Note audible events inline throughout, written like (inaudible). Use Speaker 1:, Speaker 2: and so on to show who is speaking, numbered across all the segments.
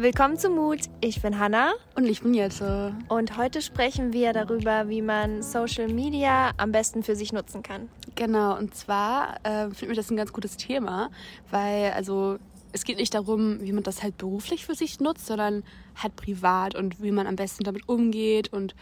Speaker 1: Willkommen zu Mut. Ich bin Hanna.
Speaker 2: Und ich bin Jette.
Speaker 1: Und heute sprechen wir darüber, wie man Social Media am besten für sich nutzen kann.
Speaker 2: Genau, und zwar äh, finde ich das ein ganz gutes Thema, weil also es geht nicht darum, wie man das halt beruflich für sich nutzt, sondern halt privat und wie man am besten damit umgeht. Und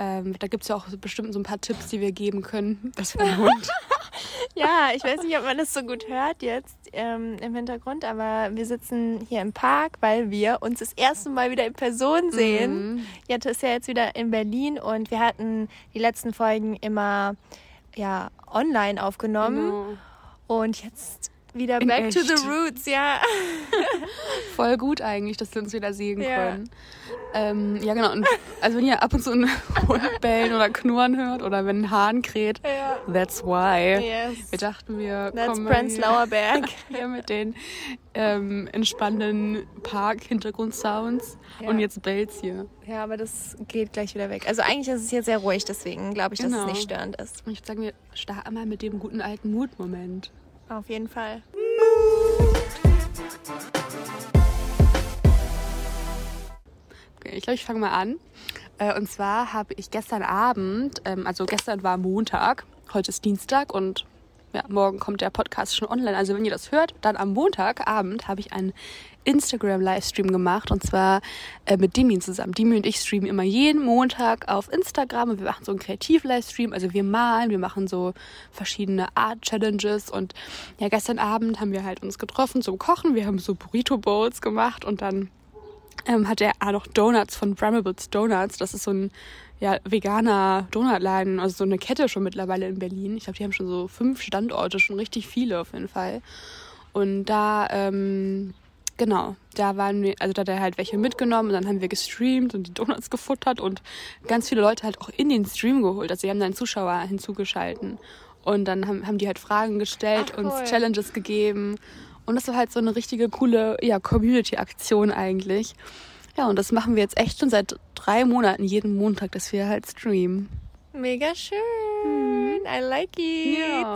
Speaker 2: ähm, da gibt es ja auch bestimmt so ein paar Tipps, die wir geben können. Das war ein Hund. (laughs)
Speaker 1: ja, ich weiß nicht, ob man das so gut hört jetzt ähm, im Hintergrund, aber wir sitzen hier im Park, weil wir uns das erste Mal wieder in Person sehen. Mhm. Jette ist ja jetzt wieder in Berlin und wir hatten die letzten Folgen immer ja, online aufgenommen. Genau. Und jetzt wieder in back echt. to the roots, ja. (laughs)
Speaker 2: Voll gut eigentlich, dass wir uns wieder sehen ja. können. Ähm, ja, genau. Und also wenn ihr ab und zu einen (laughs) Hund bellen oder knurren hört oder wenn ein Hahn kräht, ja. that's why. Yes. Wir dachten, wir
Speaker 1: that's kommen Prenzlauer Berg. (laughs)
Speaker 2: hier mit den ähm, entspannenden Park-Hintergrundsounds ja. und jetzt bellt's hier.
Speaker 1: Ja, aber das geht gleich wieder weg. Also eigentlich ist es hier sehr ruhig, deswegen glaube ich, dass genau. es nicht störend ist.
Speaker 2: Und ich würde sagen, wir starten mal mit dem guten alten Mut-Moment.
Speaker 1: Auf jeden Fall.
Speaker 2: Okay, ich glaube, ich fange mal an. Äh, und zwar habe ich gestern Abend, ähm, also gestern war Montag, heute ist Dienstag und ja, morgen kommt der Podcast schon online. Also wenn ihr das hört, dann am Montagabend habe ich einen Instagram-Livestream gemacht und zwar äh, mit Demi zusammen. Demi und ich streamen immer jeden Montag auf Instagram und wir machen so einen Kreativ-Livestream. Also wir malen, wir machen so verschiedene Art-Challenges und ja, gestern Abend haben wir halt uns getroffen zum Kochen. Wir haben so Burrito-Bowls gemacht und dann ähm, hat er auch noch Donuts von Bramables Donuts. Das ist so ein ja, veganer Donutladen, also so eine Kette schon mittlerweile in Berlin. Ich glaube, die haben schon so fünf Standorte, schon richtig viele auf jeden Fall. Und da, ähm, genau, da waren wir, also da hat er halt welche mitgenommen und dann haben wir gestreamt und die Donuts gefuttert und ganz viele Leute halt auch in den Stream geholt. Also sie haben dann Zuschauer hinzugeschalten. Und dann haben, haben die halt Fragen gestellt, Ach, cool. uns Challenges gegeben. Und das war halt so eine richtige coole ja, Community-Aktion eigentlich. Ja, und das machen wir jetzt echt schon seit drei Monaten, jeden Montag, dass wir halt streamen.
Speaker 1: Mega schön. Mhm. I like it.
Speaker 2: Ja.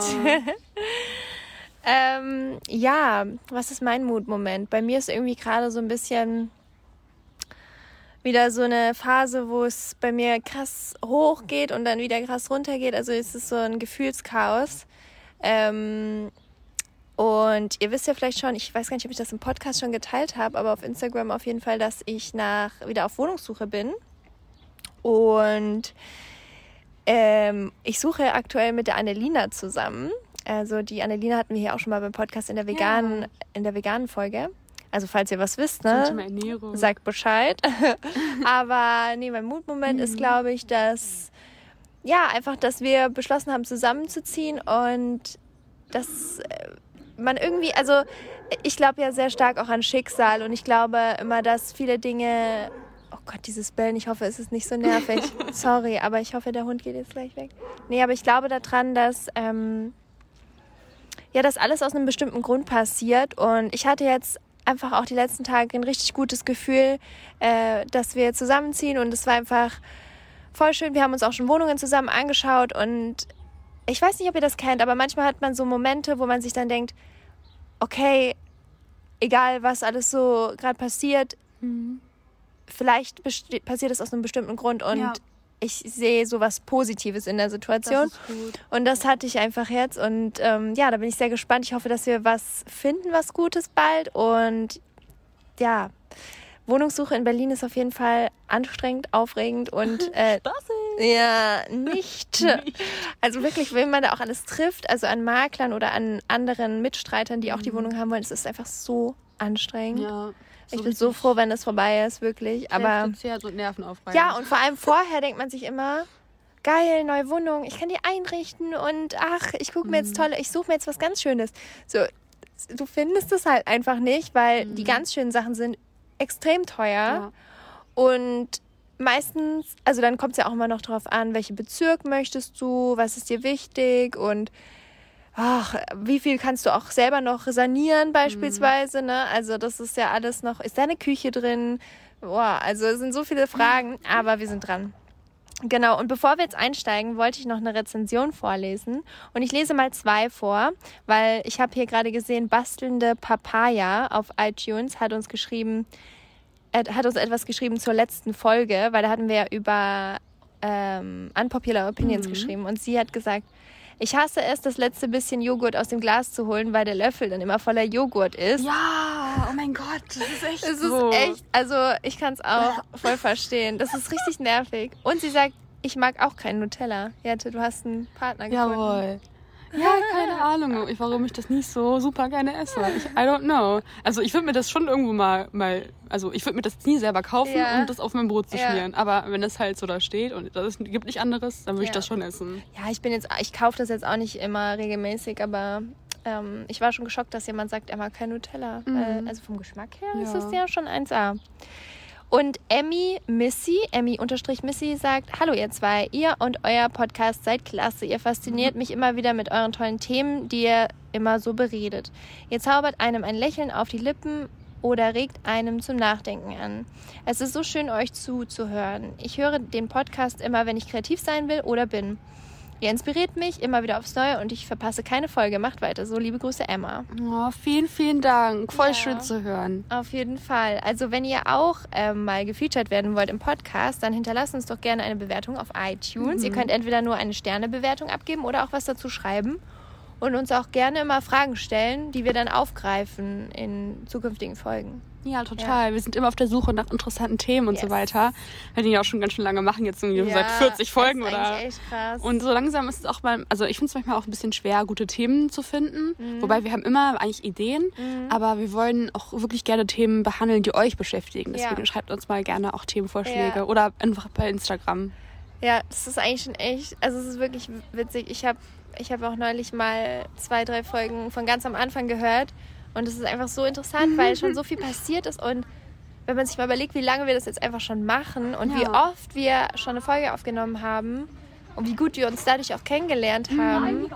Speaker 2: (laughs)
Speaker 1: ähm, ja, was ist mein Mutmoment? Bei mir ist irgendwie gerade so ein bisschen wieder so eine Phase, wo es bei mir krass hoch geht und dann wieder krass runter geht. Also es ist so ein Gefühlschaos. Ähm, und ihr wisst ja vielleicht schon, ich weiß gar nicht, ob ich das im Podcast schon geteilt habe, aber auf Instagram auf jeden Fall, dass ich nach wieder auf Wohnungssuche bin. Und ähm, ich suche aktuell mit der Annelina zusammen. Also die Annelina hatten wir hier auch schon mal beim Podcast in der veganen, ja. in der veganen Folge. Also falls ihr was wisst, ne, sagt Bescheid. (laughs) aber nee, mein Mutmoment mhm. ist, glaube ich, dass ja einfach, dass wir beschlossen haben, zusammenzuziehen und dass äh, man irgendwie, also ich glaube ja sehr stark auch an Schicksal und ich glaube immer, dass viele Dinge. Oh Gott, dieses Bellen, ich hoffe, es ist nicht so nervig. (laughs) Sorry, aber ich hoffe, der Hund geht jetzt gleich weg. Nee, aber ich glaube daran, dass. Ähm, ja, dass alles aus einem bestimmten Grund passiert. Und ich hatte jetzt einfach auch die letzten Tage ein richtig gutes Gefühl, äh, dass wir zusammenziehen. Und es war einfach voll schön. Wir haben uns auch schon Wohnungen zusammen angeschaut und ich weiß nicht, ob ihr das kennt, aber manchmal hat man so Momente, wo man sich dann denkt, okay, egal was alles so gerade passiert, mhm. vielleicht passiert es aus einem bestimmten Grund und ja. ich sehe so was Positives in der Situation. Das und das hatte ich einfach jetzt und ähm, ja, da bin ich sehr gespannt. Ich hoffe, dass wir was finden, was Gutes bald und ja, Wohnungssuche in Berlin ist auf jeden Fall anstrengend, aufregend und (laughs)
Speaker 2: äh,
Speaker 1: ja, nicht. nicht. Also wirklich, wenn man da auch alles trifft, also an Maklern oder an anderen Mitstreitern, die auch die mhm. Wohnung haben wollen, es ist einfach so anstrengend. Ja. So ich bin so froh, wenn das vorbei ist, wirklich. Aber
Speaker 2: ja, so
Speaker 1: ja, und vor allem vorher denkt man sich immer, geil, neue Wohnung, ich kann die einrichten und ach, ich gucke mir jetzt mhm. tolle, ich suche mir jetzt was ganz Schönes. So, du findest es halt einfach nicht, weil mhm. die ganz schönen Sachen sind extrem teuer. Ja. Und meistens, also dann kommt es ja auch immer noch darauf an, welchen Bezirk möchtest du, was ist dir wichtig und ach, wie viel kannst du auch selber noch sanieren beispielsweise, mhm. ne? Also das ist ja alles noch, ist deine Küche drin? Boah, also es sind so viele Fragen, aber wir sind dran. Genau, und bevor wir jetzt einsteigen, wollte ich noch eine Rezension vorlesen. Und ich lese mal zwei vor, weil ich habe hier gerade gesehen, bastelnde Papaya auf iTunes hat uns geschrieben, er hat uns etwas geschrieben zur letzten Folge, weil da hatten wir ja über ähm, Unpopular Opinions mhm. geschrieben und sie hat gesagt, ich hasse es, das letzte bisschen Joghurt aus dem Glas zu holen, weil der Löffel dann immer voller Joghurt ist.
Speaker 2: Ja, oh mein Gott, das ist echt
Speaker 1: Es
Speaker 2: so.
Speaker 1: ist echt, also ich kann es auch voll verstehen. Das ist richtig nervig. Und sie sagt, ich mag auch keinen Nutella. Jette, du hast einen Partner gefunden.
Speaker 2: Jawohl. Ja, keine Ahnung, warum ich das nicht so super gerne esse. Ich, I don't know. Also ich würde mir das schon irgendwo mal, mal also ich würde mir das nie selber kaufen, ja. um das auf mein Brot zu ja. schmieren. Aber wenn das halt so da steht und es gibt nicht anderes, dann würde ja. ich das schon essen.
Speaker 1: Ja, ich bin jetzt, ich kaufe das jetzt auch nicht immer regelmäßig, aber ähm, ich war schon geschockt, dass jemand sagt, er mag kein Nutella. Mhm. Weil, also vom Geschmack her ist es ja schon 1A. Und Emmy Missy, Emmy unterstrich Missy sagt, hallo ihr zwei, ihr und euer Podcast seid klasse. Ihr fasziniert mich immer wieder mit euren tollen Themen, die ihr immer so beredet. Ihr zaubert einem ein Lächeln auf die Lippen oder regt einem zum Nachdenken an. Es ist so schön, euch zuzuhören. Ich höre den Podcast immer, wenn ich kreativ sein will oder bin. Ihr inspiriert mich immer wieder aufs Neue und ich verpasse keine Folge. Macht weiter so. Liebe Grüße, Emma.
Speaker 2: Oh, vielen, vielen Dank. Voll ja, schön zu hören.
Speaker 1: Auf jeden Fall. Also, wenn ihr auch ähm, mal gefeatured werden wollt im Podcast, dann hinterlasst uns doch gerne eine Bewertung auf iTunes. Mhm. Ihr könnt entweder nur eine Sternebewertung abgeben oder auch was dazu schreiben und uns auch gerne immer Fragen stellen, die wir dann aufgreifen in zukünftigen Folgen.
Speaker 2: Ja, total. Ja. Wir sind immer auf der Suche nach interessanten Themen und yes. so weiter. Wir den ja auch schon ganz schön lange machen, jetzt irgendwie ja, seit 40 Folgen das ist oder. Echt krass. Und so langsam ist es auch mal, also ich finde es manchmal auch ein bisschen schwer, gute Themen zu finden. Mhm. Wobei wir haben immer eigentlich Ideen, mhm. aber wir wollen auch wirklich gerne Themen behandeln, die euch beschäftigen. Deswegen ja. schreibt uns mal gerne auch Themenvorschläge oder einfach bei Instagram.
Speaker 1: Ja, das ist eigentlich schon echt, also es ist wirklich witzig. Ich habe ich habe auch neulich mal zwei, drei Folgen von ganz am Anfang gehört. Und es ist einfach so interessant, weil schon so viel (laughs) passiert ist. Und wenn man sich mal überlegt, wie lange wir das jetzt einfach schon machen und ja. wie oft wir schon eine Folge aufgenommen haben und wie gut wir uns dadurch auch kennengelernt haben,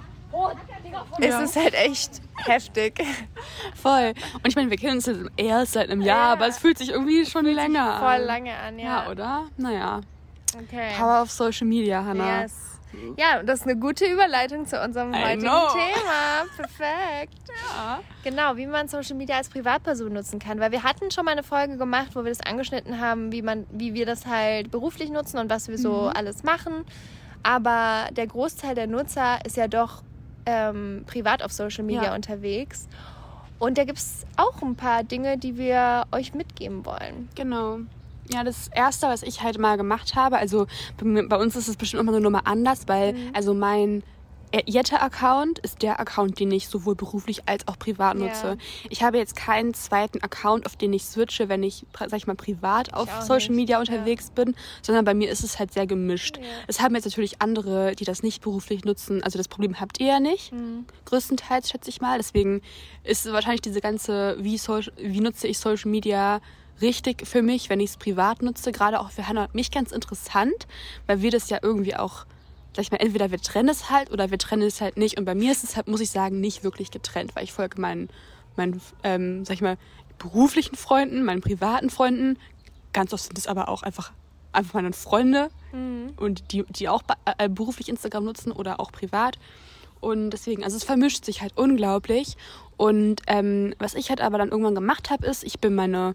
Speaker 1: ja. ist es halt echt heftig. (laughs)
Speaker 2: Voll. Und ich meine, wir kennen uns erst seit einem Jahr, ja. aber es fühlt sich irgendwie schon fühlt länger
Speaker 1: voll an. Voll lange an, ja.
Speaker 2: Ja, oder? Naja. Okay. Power of Social Media, Hannah. Yes.
Speaker 1: Ja, das ist eine gute Überleitung zu unserem I heutigen know. Thema. (laughs) Perfekt. Ja. Genau, wie man Social Media als Privatperson nutzen kann. Weil wir hatten schon mal eine Folge gemacht, wo wir das angeschnitten haben, wie, man, wie wir das halt beruflich nutzen und was wir so mhm. alles machen. Aber der Großteil der Nutzer ist ja doch ähm, privat auf Social Media ja. unterwegs. Und da gibt es auch ein paar Dinge, die wir euch mitgeben wollen.
Speaker 2: Genau. Ja, das erste, was ich halt mal gemacht habe, also bei uns ist es bestimmt immer eine Nummer anders, weil mhm. also mein Jette-Account ist der Account, den ich sowohl beruflich als auch privat nutze. Yeah. Ich habe jetzt keinen zweiten Account, auf den ich switche, wenn ich, sag ich mal, privat auf Social nicht. Media unterwegs ja. bin, sondern bei mir ist es halt sehr gemischt. Es haben jetzt natürlich andere, die das nicht beruflich nutzen. Also das Problem habt ihr ja nicht, mhm. größtenteils schätze ich mal. Deswegen ist wahrscheinlich diese ganze, wie, Social, wie nutze ich Social Media, richtig für mich, wenn ich es privat nutze. Gerade auch für Hannah und mich ganz interessant, weil wir das ja irgendwie auch, sag ich mal, entweder wir trennen es halt oder wir trennen es halt nicht. Und bei mir ist es halt, muss ich sagen, nicht wirklich getrennt, weil ich folge meinen, meinen ähm, sag ich mal, beruflichen Freunden, meinen privaten Freunden. Ganz oft sind es aber auch einfach, einfach meine Freunde mhm. und die, die auch äh, beruflich Instagram nutzen oder auch privat. Und deswegen, also es vermischt sich halt unglaublich. Und ähm, was ich halt aber dann irgendwann gemacht habe, ist, ich bin meine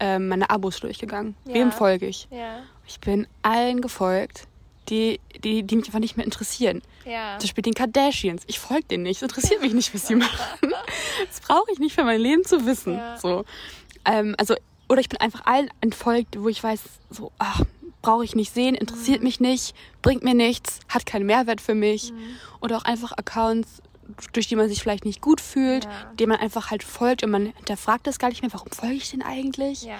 Speaker 2: ähm, meine Abos durchgegangen. Ja. Wem folge ich? Ja. Ich bin allen gefolgt, die, die, die mich einfach nicht mehr interessieren. Ja. Zum Beispiel den Kardashians. Ich folge denen nicht. Es interessiert mich nicht, was sie (laughs) machen. Das brauche ich nicht für mein Leben zu wissen. So. Ähm, also, oder ich bin einfach allen entfolgt, wo ich weiß, so, ach, brauche ich nicht sehen, interessiert mhm. mich nicht, bringt mir nichts, hat keinen Mehrwert für mich. Mhm. Oder auch einfach Accounts, durch die man sich vielleicht nicht gut fühlt, ja. dem man einfach halt folgt und man hinterfragt das gar nicht mehr, warum folge ich denn eigentlich? Ja.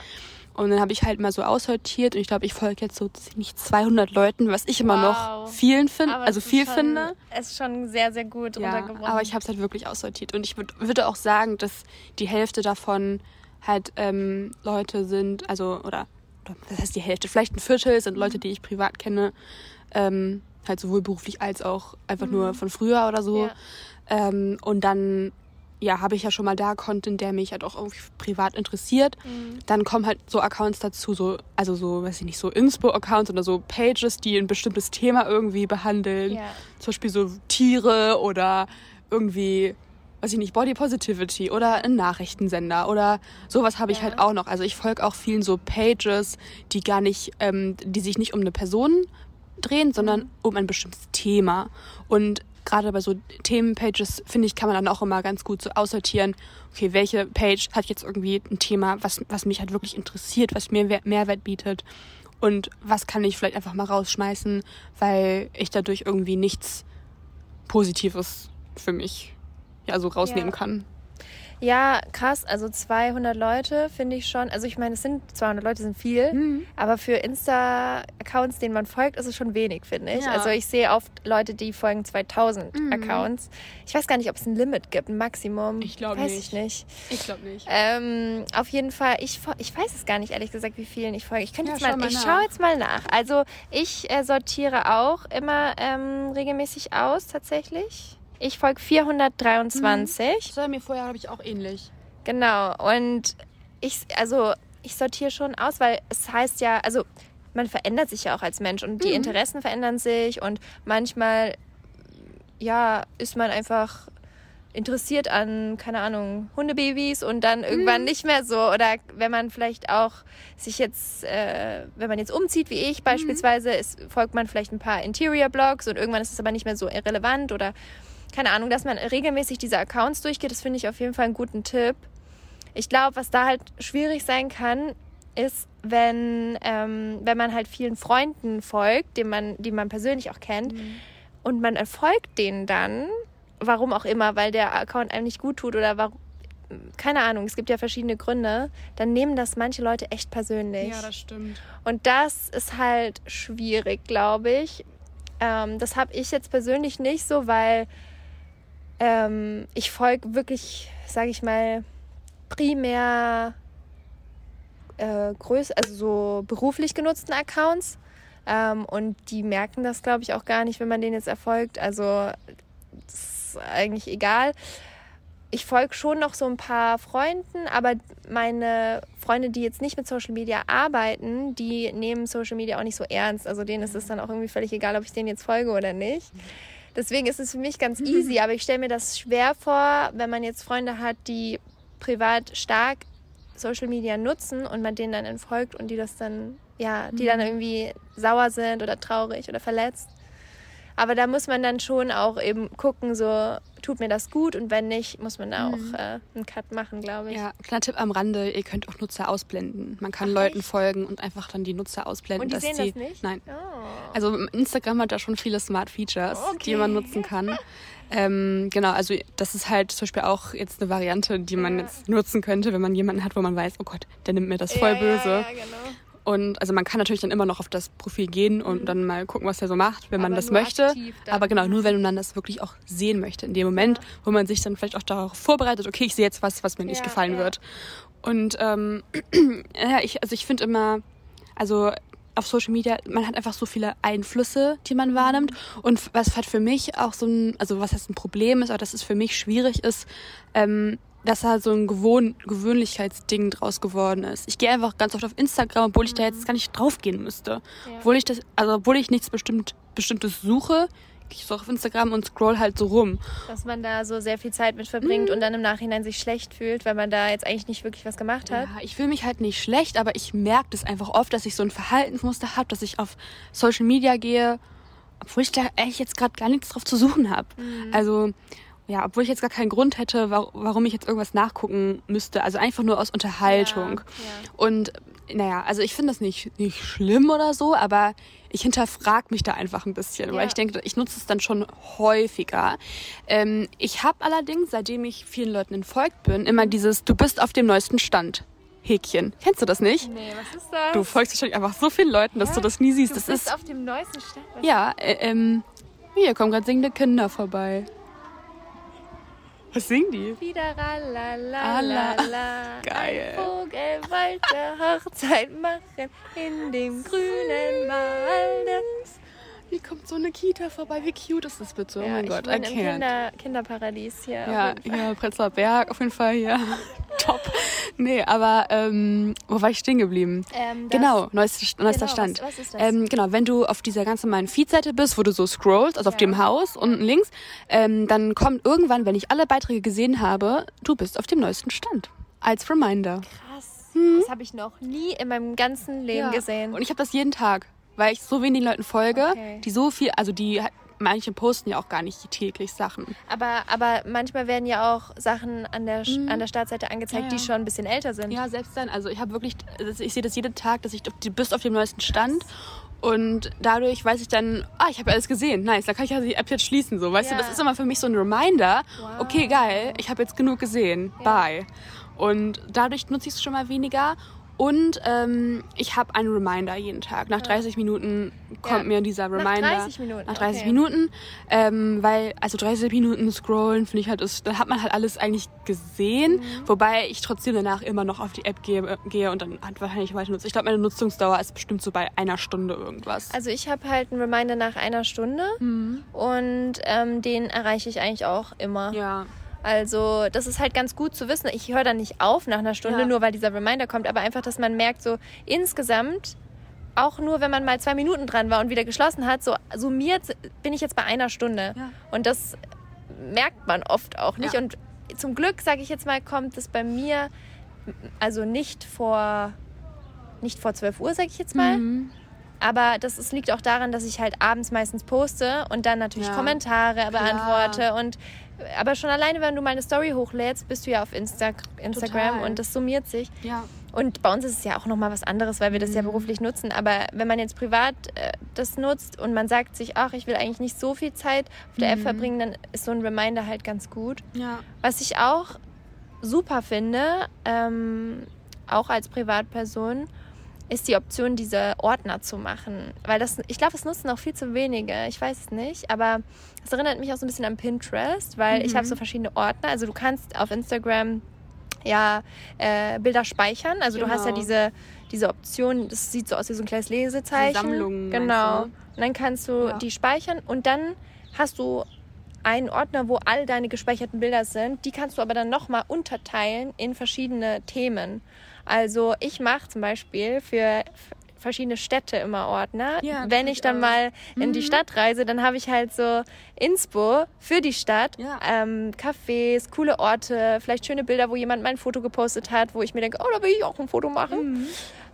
Speaker 2: Und dann habe ich halt mal so aussortiert und ich glaube, ich folge jetzt so ziemlich 200 Leuten, was ich immer wow. noch vielen finde, also viel
Speaker 1: schon,
Speaker 2: finde.
Speaker 1: Es ist schon sehr, sehr gut
Speaker 2: ja, runtergebrochen. Aber ich habe es halt wirklich aussortiert und ich würd, würde auch sagen, dass die Hälfte davon halt ähm, Leute sind, also oder, oder das heißt die Hälfte, vielleicht ein Viertel sind Leute, mhm. die ich privat kenne, ähm, halt sowohl beruflich als auch einfach mhm. nur von früher oder so. Ja. Ähm, und dann ja, habe ich ja schon mal da Content, der mich halt auch irgendwie privat interessiert. Mhm. Dann kommen halt so Accounts dazu, so, also so, weiß ich nicht, so Inspo-Accounts oder so Pages, die ein bestimmtes Thema irgendwie behandeln. Ja. Zum Beispiel so Tiere oder irgendwie, weiß ich nicht, Body Positivity oder ein Nachrichtensender oder sowas habe ich ja. halt auch noch. Also ich folge auch vielen so Pages, die gar nicht, ähm, die sich nicht um eine Person drehen, sondern mhm. um ein bestimmtes Thema. Und gerade bei so Themenpages, finde ich, kann man dann auch immer ganz gut so aussortieren, okay, welche Page hat jetzt irgendwie ein Thema, was, was mich halt wirklich interessiert, was mir Mehrwert bietet und was kann ich vielleicht einfach mal rausschmeißen, weil ich dadurch irgendwie nichts Positives für mich ja so rausnehmen ja. kann.
Speaker 1: Ja, krass. Also 200 Leute finde ich schon. Also ich meine, es sind 200 Leute sind viel, mhm. aber für Insta-Accounts, denen man folgt, ist es schon wenig, finde ich. Ja. Also ich sehe oft Leute, die folgen 2000 mhm. Accounts. Ich weiß gar nicht, ob es ein Limit gibt, ein Maximum.
Speaker 2: Ich glaube
Speaker 1: nicht.
Speaker 2: Ich
Speaker 1: nicht.
Speaker 2: Ich glaube nicht.
Speaker 1: Ähm, auf jeden Fall, ich, ich weiß es gar nicht, ehrlich gesagt, wie vielen ich folge. Ich könnte ja, jetzt mal, mal ich schaue jetzt mal nach. Also ich äh, sortiere auch immer ähm, regelmäßig aus, tatsächlich. Ich folge 423. Mhm.
Speaker 2: War mir vorher, habe ich auch ähnlich.
Speaker 1: Genau. Und ich, also, ich sortiere schon aus, weil es heißt ja, also, man verändert sich ja auch als Mensch und die mhm. Interessen verändern sich und manchmal, ja, ist man einfach interessiert an, keine Ahnung, Hundebabys und dann irgendwann mhm. nicht mehr so. Oder wenn man vielleicht auch sich jetzt, äh, wenn man jetzt umzieht wie ich mhm. beispielsweise, ist, folgt man vielleicht ein paar Interior-Blogs und irgendwann ist es aber nicht mehr so irrelevant oder keine Ahnung, dass man regelmäßig diese Accounts durchgeht, das finde ich auf jeden Fall einen guten Tipp. Ich glaube, was da halt schwierig sein kann, ist, wenn, ähm, wenn man halt vielen Freunden folgt, die man, die man persönlich auch kennt, mhm. und man erfolgt denen dann, warum auch immer, weil der Account einem nicht gut tut oder warum, keine Ahnung, es gibt ja verschiedene Gründe, dann nehmen das manche Leute echt persönlich.
Speaker 2: Ja, das stimmt.
Speaker 1: Und das ist halt schwierig, glaube ich. Ähm, das habe ich jetzt persönlich nicht so, weil ähm, ich folge wirklich, sage ich mal, primär äh, größ also so beruflich genutzten Accounts. Ähm, und die merken das, glaube ich, auch gar nicht, wenn man denen jetzt erfolgt. Also ist eigentlich egal. Ich folge schon noch so ein paar Freunden, aber meine Freunde, die jetzt nicht mit Social Media arbeiten, die nehmen Social Media auch nicht so ernst. Also denen ist es dann auch irgendwie völlig egal, ob ich denen jetzt folge oder nicht. Deswegen ist es für mich ganz easy, aber ich stelle mir das schwer vor, wenn man jetzt Freunde hat, die privat stark Social Media nutzen und man denen dann entfolgt und die das dann, ja, die dann mhm. irgendwie sauer sind oder traurig oder verletzt. Aber da muss man dann schon auch eben gucken, so tut mir das gut und wenn nicht, muss man da auch mhm. äh, einen Cut machen, glaube ich.
Speaker 2: Ja, kleiner Tipp am Rande, ihr könnt auch Nutzer ausblenden. Man kann Ach, Leuten echt? folgen und einfach dann die Nutzer ausblenden.
Speaker 1: Und die sehen
Speaker 2: die,
Speaker 1: das nicht?
Speaker 2: Nein. Oh. Also Instagram hat da schon viele Smart Features, okay. die man nutzen kann. Ähm, genau, also das ist halt zum Beispiel auch jetzt eine Variante, die man ja. jetzt nutzen könnte, wenn man jemanden hat, wo man weiß, oh Gott, der nimmt mir das voll
Speaker 1: ja,
Speaker 2: böse.
Speaker 1: Ja, genau.
Speaker 2: Und also man kann natürlich dann immer noch auf das Profil gehen und mhm. dann mal gucken, was er so macht, wenn Aber man das möchte. Aber genau, nur wenn man das wirklich auch sehen möchte. In dem Moment, ja. wo man sich dann vielleicht auch darauf vorbereitet, okay, ich sehe jetzt was, was mir nicht ja, gefallen ja. wird. Und ähm, (clears throat) ja, ich, also ich finde immer, also auf Social Media, man hat einfach so viele Einflüsse, die man wahrnimmt. Mhm. Und was halt für mich auch so ein, also was jetzt ein Problem ist, aber das ist für mich schwierig ist, ähm, dass da so ein Gewohn Gewöhnlichkeitsding draus geworden ist. Ich gehe einfach ganz oft auf Instagram, obwohl ich mhm. da jetzt gar nicht draufgehen müsste. Ja. Obwohl ich das, also obwohl ich nichts bestimmt, Bestimmtes suche, gehe ich so auf Instagram und scroll halt so rum.
Speaker 1: Dass man da so sehr viel Zeit mit verbringt mhm. und dann im Nachhinein sich schlecht fühlt, weil man da jetzt eigentlich nicht wirklich was gemacht hat.
Speaker 2: Ja, ich fühle mich halt nicht schlecht, aber ich merke das einfach oft, dass ich so ein Verhaltensmuster habe, dass ich auf Social Media gehe, obwohl ich da eigentlich jetzt gerade gar nichts drauf zu suchen habe. Mhm. Also ja, obwohl ich jetzt gar keinen Grund hätte, warum ich jetzt irgendwas nachgucken müsste. Also einfach nur aus Unterhaltung. Ja, ja. Und naja, also ich finde das nicht, nicht schlimm oder so, aber ich hinterfrage mich da einfach ein bisschen, ja. weil ich denke, ich nutze es dann schon häufiger. Ähm, ich habe allerdings, seitdem ich vielen Leuten entfolgt bin, immer dieses Du bist auf dem neuesten Stand. Häkchen. Kennst du das nicht?
Speaker 1: Nee, was ist das?
Speaker 2: Du folgst wahrscheinlich einfach so vielen Leuten, dass du das nie siehst.
Speaker 1: Du
Speaker 2: das
Speaker 1: bist
Speaker 2: ist
Speaker 1: auf dem neuesten Stand?
Speaker 2: Was ja, äh, ähm, hier kommen gerade singende Kinder vorbei. Was singen die?
Speaker 1: Wieder la (laughs) Geil. Ein Vogel wollte Hochzeit machen in dem grünen Walde.
Speaker 2: Hier kommt so eine Kita vorbei. Wie cute ist das bitte?
Speaker 1: Oh
Speaker 2: mein Gott, I
Speaker 1: Kinder, Kinderparadies hier.
Speaker 2: Ja, ja, Prenzlauer Berg auf jeden Fall, ja. (laughs) Top. Nee, aber ähm, wo war ich stehen geblieben? Ähm, genau, neuester, neuester genau, Stand. Was, was ist das? Ähm, genau, wenn du auf dieser ganz normalen Feed-Seite bist, wo du so scrollst, also ja. auf dem Haus unten links, ähm, dann kommt irgendwann, wenn ich alle Beiträge gesehen habe, du bist auf dem neuesten Stand. Als Reminder.
Speaker 1: Krass. Hm? Das habe ich noch nie in meinem ganzen Leben ja. gesehen.
Speaker 2: Und ich habe das jeden Tag, weil ich so wenigen Leuten folge, okay. die so viel, also die manche posten ja auch gar nicht täglich Sachen.
Speaker 1: Aber, aber manchmal werden ja auch Sachen an der, mhm. an der Startseite angezeigt, ja, ja. die schon ein bisschen älter sind.
Speaker 2: Ja, selbst dann. Also ich habe wirklich, also ich sehe das jeden Tag, dass ich, du bist auf dem neuesten Stand. Und dadurch weiß ich dann, ah, ich habe alles gesehen. Nice, da kann ich ja die App jetzt schließen. So, weißt ja. du, das ist immer für mich so ein Reminder. Wow. Okay, geil, ich habe jetzt genug gesehen. Bye. Und dadurch nutze ich es schon mal weniger. Und ähm, ich habe einen Reminder jeden Tag. Nach 30 Minuten kommt ja. mir dieser Reminder. Nach 30 Minuten. Nach 30 okay. Minuten. Ähm, weil, also 30 Minuten scrollen, finde ich halt, ist, dann hat man halt alles eigentlich gesehen. Mhm. Wobei ich trotzdem danach immer noch auf die App gehe, äh, gehe und dann halt wahrscheinlich weiter nutze. Ich glaube, meine Nutzungsdauer ist bestimmt so bei einer Stunde irgendwas.
Speaker 1: Also ich habe halt einen Reminder nach einer Stunde mhm. und ähm, den erreiche ich eigentlich auch immer.
Speaker 2: Ja.
Speaker 1: Also das ist halt ganz gut zu wissen. Ich höre dann nicht auf nach einer Stunde, ja. nur weil dieser Reminder kommt, aber einfach, dass man merkt, so insgesamt, auch nur wenn man mal zwei Minuten dran war und wieder geschlossen hat, so summiert bin ich jetzt bei einer Stunde. Ja. Und das merkt man oft auch nicht. Ja. Und zum Glück, sage ich jetzt mal, kommt es bei mir also nicht vor nicht vor 12 Uhr, sage ich jetzt mal. Mhm. Aber das ist, liegt auch daran, dass ich halt abends meistens poste und dann natürlich ja, Kommentare beantworte und aber schon alleine, wenn du mal eine Story hochlädst, bist du ja auf Insta Instagram Total. und das summiert sich.
Speaker 2: Ja.
Speaker 1: Und bei uns ist es ja auch nochmal was anderes, weil wir das mhm. ja beruflich nutzen. Aber wenn man jetzt privat äh, das nutzt und man sagt sich, ach, ich will eigentlich nicht so viel Zeit auf der mhm. App verbringen, dann ist so ein Reminder halt ganz gut.
Speaker 2: Ja.
Speaker 1: Was ich auch super finde, ähm, auch als Privatperson, ist die Option, diese Ordner zu machen. Weil das, ich glaube, das nutzen auch viel zu wenige. Ich weiß es nicht. Aber es erinnert mich auch so ein bisschen an Pinterest, weil mhm. ich habe so verschiedene Ordner. Also du kannst auf Instagram ja äh, Bilder speichern. Also genau. du hast ja genau. diese, diese Option, das sieht so aus wie so ein kleines Lesezeichen.
Speaker 2: Sammlungen.
Speaker 1: Genau. Und dann kannst du ja. die speichern und dann hast du einen Ordner, wo all deine gespeicherten Bilder sind. Die kannst du aber dann nochmal unterteilen in verschiedene Themen. Also ich mache zum Beispiel für verschiedene Städte immer Ordner. Ja, Wenn ich dann auch. mal in mhm. die Stadt reise, dann habe ich halt so Inspo für die Stadt, ja. ähm, Cafés, coole Orte, vielleicht schöne Bilder, wo jemand mein Foto gepostet hat, wo ich mir denke, oh, da will ich auch ein Foto machen. Mhm.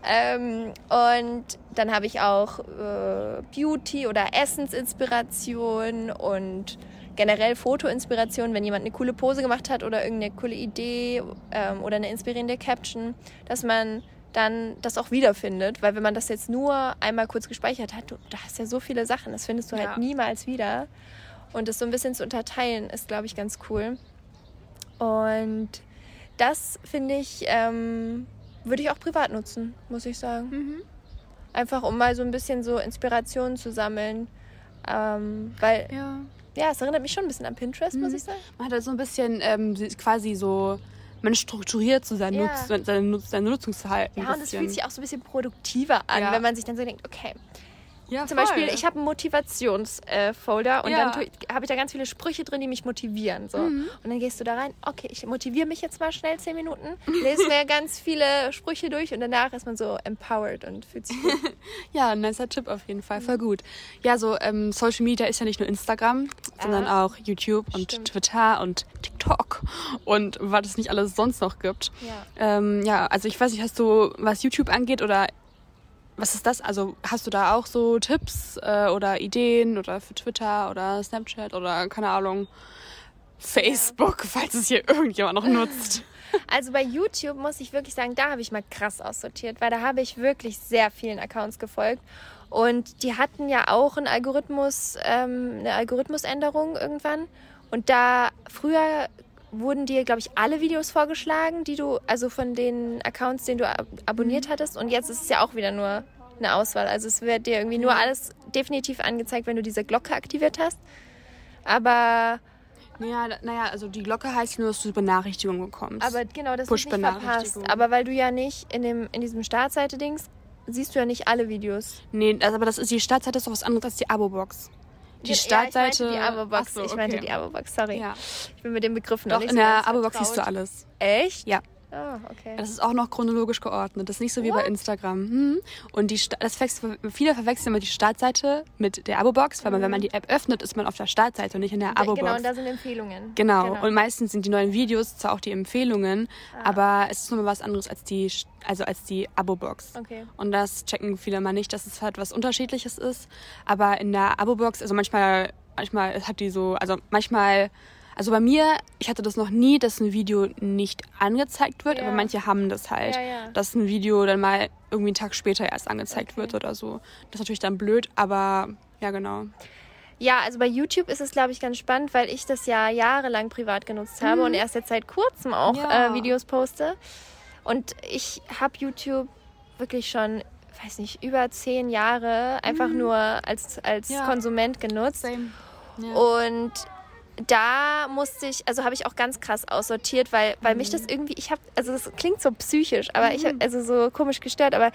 Speaker 1: Ähm, und dann habe ich auch äh, Beauty- oder Essensinspiration und generell Fotoinspiration, wenn jemand eine coole Pose gemacht hat oder irgendeine coole Idee ähm, oder eine inspirierende Caption, dass man dann das auch wiederfindet. Weil wenn man das jetzt nur einmal kurz gespeichert hat, du, da hast ja so viele Sachen, das findest du halt ja. halt niemals wieder. Und das so ein bisschen zu unterteilen, ist, glaube ich, ganz cool. Und das finde ich, ähm, würde ich auch privat nutzen, muss ich sagen. Mhm. Einfach um mal so ein bisschen so Inspirationen zu sammeln. Ähm, weil
Speaker 2: ja.
Speaker 1: Ja, es erinnert mich schon ein bisschen an Pinterest, mhm. muss ich sagen.
Speaker 2: Man hat halt so ein bisschen ähm, quasi so man strukturiert so sein, ja. Nutz, sein, sein Nutzungsverhalten.
Speaker 1: Ja, und es fühlt sich auch so ein bisschen produktiver an, ja. wenn man sich dann so denkt, okay, ja, Zum voll. Beispiel, ich habe einen Motivationsfolder äh, und ja. dann habe ich da ganz viele Sprüche drin, die mich motivieren. So. Mhm. Und dann gehst du da rein, okay, ich motiviere mich jetzt mal schnell zehn Minuten, lese mir (laughs) ganz viele Sprüche durch und danach ist man so empowered und fühlt sich gut. (laughs)
Speaker 2: ja, ein nicer Tipp auf jeden Fall, voll gut. Ja, so ähm, Social Media ist ja nicht nur Instagram, ah, sondern auch YouTube und stimmt. Twitter und TikTok und was es nicht alles sonst noch gibt. Ja. Ähm, ja, also ich weiß nicht, hast du, was YouTube angeht oder was ist das? Also hast du da auch so Tipps äh, oder Ideen oder für Twitter oder Snapchat oder keine Ahnung, Facebook, falls es hier irgendjemand noch nutzt? (laughs)
Speaker 1: Also bei YouTube muss ich wirklich sagen, da habe ich mal krass aussortiert, weil da habe ich wirklich sehr vielen Accounts gefolgt. Und die hatten ja auch einen Algorithmus, ähm, eine Algorithmusänderung irgendwann. Und da früher wurden dir, glaube ich, alle Videos vorgeschlagen, die du, also von den Accounts, den du ab abonniert mhm. hattest. Und jetzt ist es ja auch wieder nur eine Auswahl. Also es wird dir irgendwie nur alles definitiv angezeigt, wenn du diese Glocke aktiviert hast. Aber.
Speaker 2: Naja, naja, also die Glocke heißt nur, dass du Benachrichtigungen bekommst.
Speaker 1: Aber genau, das ist nicht verpasst. Aber weil du ja nicht in, dem, in diesem Startseite-Dings siehst du ja nicht alle Videos.
Speaker 2: Nee, also, aber das ist die Startseite ist doch was anderes als die Abo-Box. Die Startseite.
Speaker 1: Ja, ich meinte die Abo-Box. So, okay. Ich meinte die Abo-Box, sorry. Ja. Ich bin mit dem Begriff noch
Speaker 2: Doch,
Speaker 1: nicht
Speaker 2: in der Abo-Box siehst du alles.
Speaker 1: Echt?
Speaker 2: Ja.
Speaker 1: Ah, oh, okay.
Speaker 2: Das ist auch noch chronologisch geordnet. Das ist nicht so wie What? bei Instagram. Hm. Und die das viele verwechseln immer die Startseite mit der Abo-Box, weil man, wenn man die App öffnet, ist man auf der Startseite und nicht in der Abo-Box.
Speaker 1: Genau, und da sind Empfehlungen.
Speaker 2: Genau. genau. Und meistens sind die neuen Videos zwar auch die Empfehlungen, ah. aber es ist nochmal was anderes als die, also als die Abo-Box.
Speaker 1: Okay.
Speaker 2: Und das checken viele mal nicht, dass es halt was Unterschiedliches ist. Aber in der Abo-Box, also manchmal, manchmal hat die so, also manchmal also bei mir, ich hatte das noch nie, dass ein Video nicht angezeigt wird, ja. aber manche haben das halt, ja, ja. dass ein Video dann mal irgendwie einen Tag später erst angezeigt okay. wird oder so. Das ist natürlich dann blöd, aber ja, genau.
Speaker 1: Ja, also bei YouTube ist es, glaube ich, ganz spannend, weil ich das ja jahrelang privat genutzt habe mhm. und erst jetzt seit kurzem auch äh, Videos poste. Und ich habe YouTube wirklich schon, weiß nicht, über zehn Jahre einfach mhm. nur als, als Konsument genutzt. Same. Und da musste ich, also habe ich auch ganz krass aussortiert, weil, weil mhm. mich das irgendwie, ich habe, also das klingt so psychisch, aber mhm. ich habe, also so komisch gestört, aber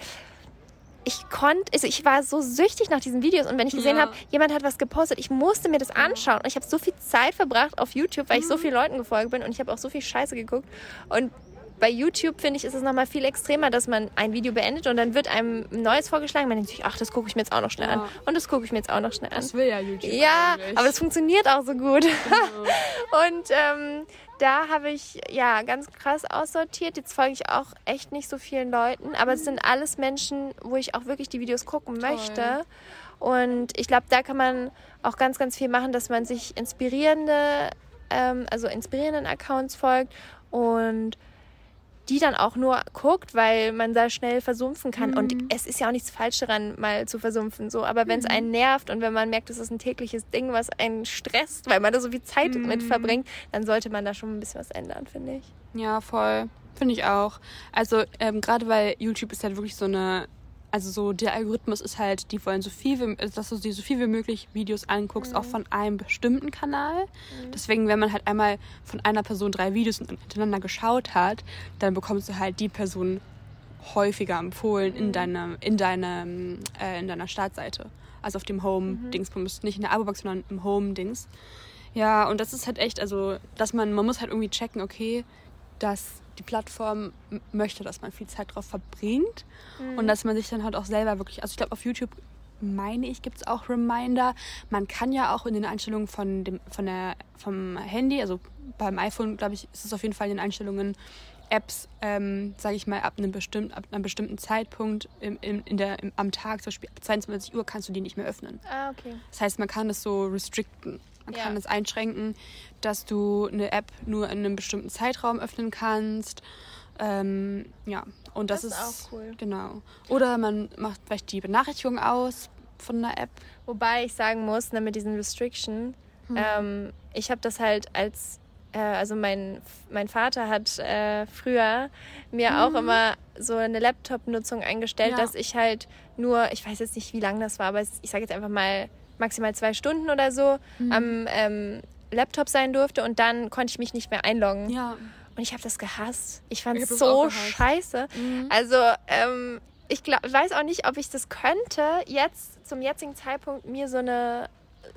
Speaker 1: ich konnte, also ich war so süchtig nach diesen Videos und wenn ich gesehen ja. habe, jemand hat was gepostet, ich musste mir das anschauen und ich habe so viel Zeit verbracht auf YouTube, weil ich so mhm. vielen Leuten gefolgt bin und ich habe auch so viel Scheiße geguckt und bei YouTube, finde ich, ist es nochmal viel extremer, dass man ein Video beendet und dann wird einem ein neues vorgeschlagen. Man denkt sich, ach, das gucke ich mir jetzt auch noch schnell ja. an. Und das gucke ich mir jetzt auch noch schnell an.
Speaker 2: Das will ja YouTube.
Speaker 1: Ja, eigentlich. aber es funktioniert auch so gut. Genau. (laughs) und ähm, da habe ich ja ganz krass aussortiert. Jetzt folge ich auch echt nicht so vielen Leuten, aber es sind alles Menschen, wo ich auch wirklich die Videos gucken Toll. möchte. Und ich glaube, da kann man auch ganz, ganz viel machen, dass man sich inspirierende, ähm, also inspirierenden Accounts folgt und die dann auch nur guckt, weil man da schnell versumpfen kann. Mhm. Und es ist ja auch nichts falsch daran, mal zu versumpfen. So. Aber wenn es mhm. einen nervt und wenn man merkt, es ist ein tägliches Ding, was einen stresst, weil man da so viel Zeit mhm. mit verbringt, dann sollte man da schon ein bisschen was ändern, finde ich.
Speaker 2: Ja, voll. Finde ich auch. Also ähm, gerade weil YouTube ist halt wirklich so eine also so der Algorithmus ist halt, die wollen so viel, wie, also dass du dir so viel wie möglich Videos anguckst, mhm. auch von einem bestimmten Kanal. Mhm. Deswegen, wenn man halt einmal von einer Person drei Videos hintereinander geschaut hat, dann bekommst du halt die Person häufiger empfohlen mhm. in deiner in deiner äh, in deiner Startseite, also auf dem Home-Dingsbums, mhm. nicht in der Abo-Box, sondern im Home-Dings. Ja, und das ist halt echt, also, dass man, man muss halt irgendwie checken, okay, dass die Plattform möchte, dass man viel Zeit drauf verbringt mhm. und dass man sich dann halt auch selber wirklich, also ich glaube auf YouTube meine ich, gibt es auch Reminder. Man kann ja auch in den Einstellungen von dem, von der, vom Handy, also beim iPhone, glaube ich, ist es auf jeden Fall in den Einstellungen Apps, ähm, sage ich mal, ab einem, bestimmt, ab einem bestimmten Zeitpunkt im, im, in der, im, am Tag, zum Beispiel ab 22 Uhr, kannst du die nicht mehr öffnen.
Speaker 1: Ah, okay.
Speaker 2: Das heißt, man kann das so restricten. Man ja. kann es einschränken, dass du eine App nur in einem bestimmten Zeitraum öffnen kannst. Ähm, ja, und das,
Speaker 1: das ist, ist, auch cool.
Speaker 2: Genau. Oder man macht vielleicht die Benachrichtigung aus von einer App.
Speaker 1: Wobei ich sagen muss, ne, mit diesen Restriction, hm. ähm, ich habe das halt als, äh, also mein, mein Vater hat äh, früher mir hm. auch mhm. immer so eine Laptop-Nutzung eingestellt, ja. dass ich halt nur, ich weiß jetzt nicht, wie lang das war, aber ich sage jetzt einfach mal maximal zwei Stunden oder so mhm. am ähm, Laptop sein durfte und dann konnte ich mich nicht mehr einloggen.
Speaker 2: Ja.
Speaker 1: Und ich habe das gehasst. Ich fand es so scheiße. Mhm. Also ähm, ich glaub, weiß auch nicht, ob ich das könnte, jetzt zum jetzigen Zeitpunkt mir so eine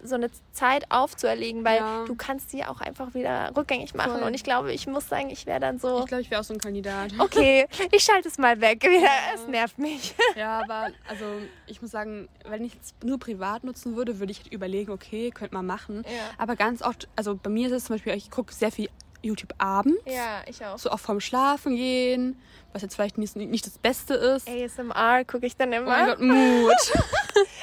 Speaker 1: so eine Zeit aufzuerlegen, weil ja. du kannst sie auch einfach wieder rückgängig machen. Voll. Und ich glaube, ich muss sagen, ich wäre dann so.
Speaker 2: Ich glaube, ich wäre auch so ein Kandidat.
Speaker 1: Okay, (laughs) ich schalte es mal weg. Ja. Es nervt mich.
Speaker 2: Ja, aber also ich muss sagen, wenn ich es nur privat nutzen würde, würde ich überlegen, okay, könnte man machen.
Speaker 1: Ja.
Speaker 2: Aber ganz oft, also bei mir ist es zum Beispiel, ich gucke sehr viel YouTube abends.
Speaker 1: Ja, ich auch.
Speaker 2: So auch vorm Schlafen gehen, was jetzt vielleicht nicht, nicht das Beste ist.
Speaker 1: ASMR gucke ich dann immer. Oh
Speaker 2: mein Gott, Mut.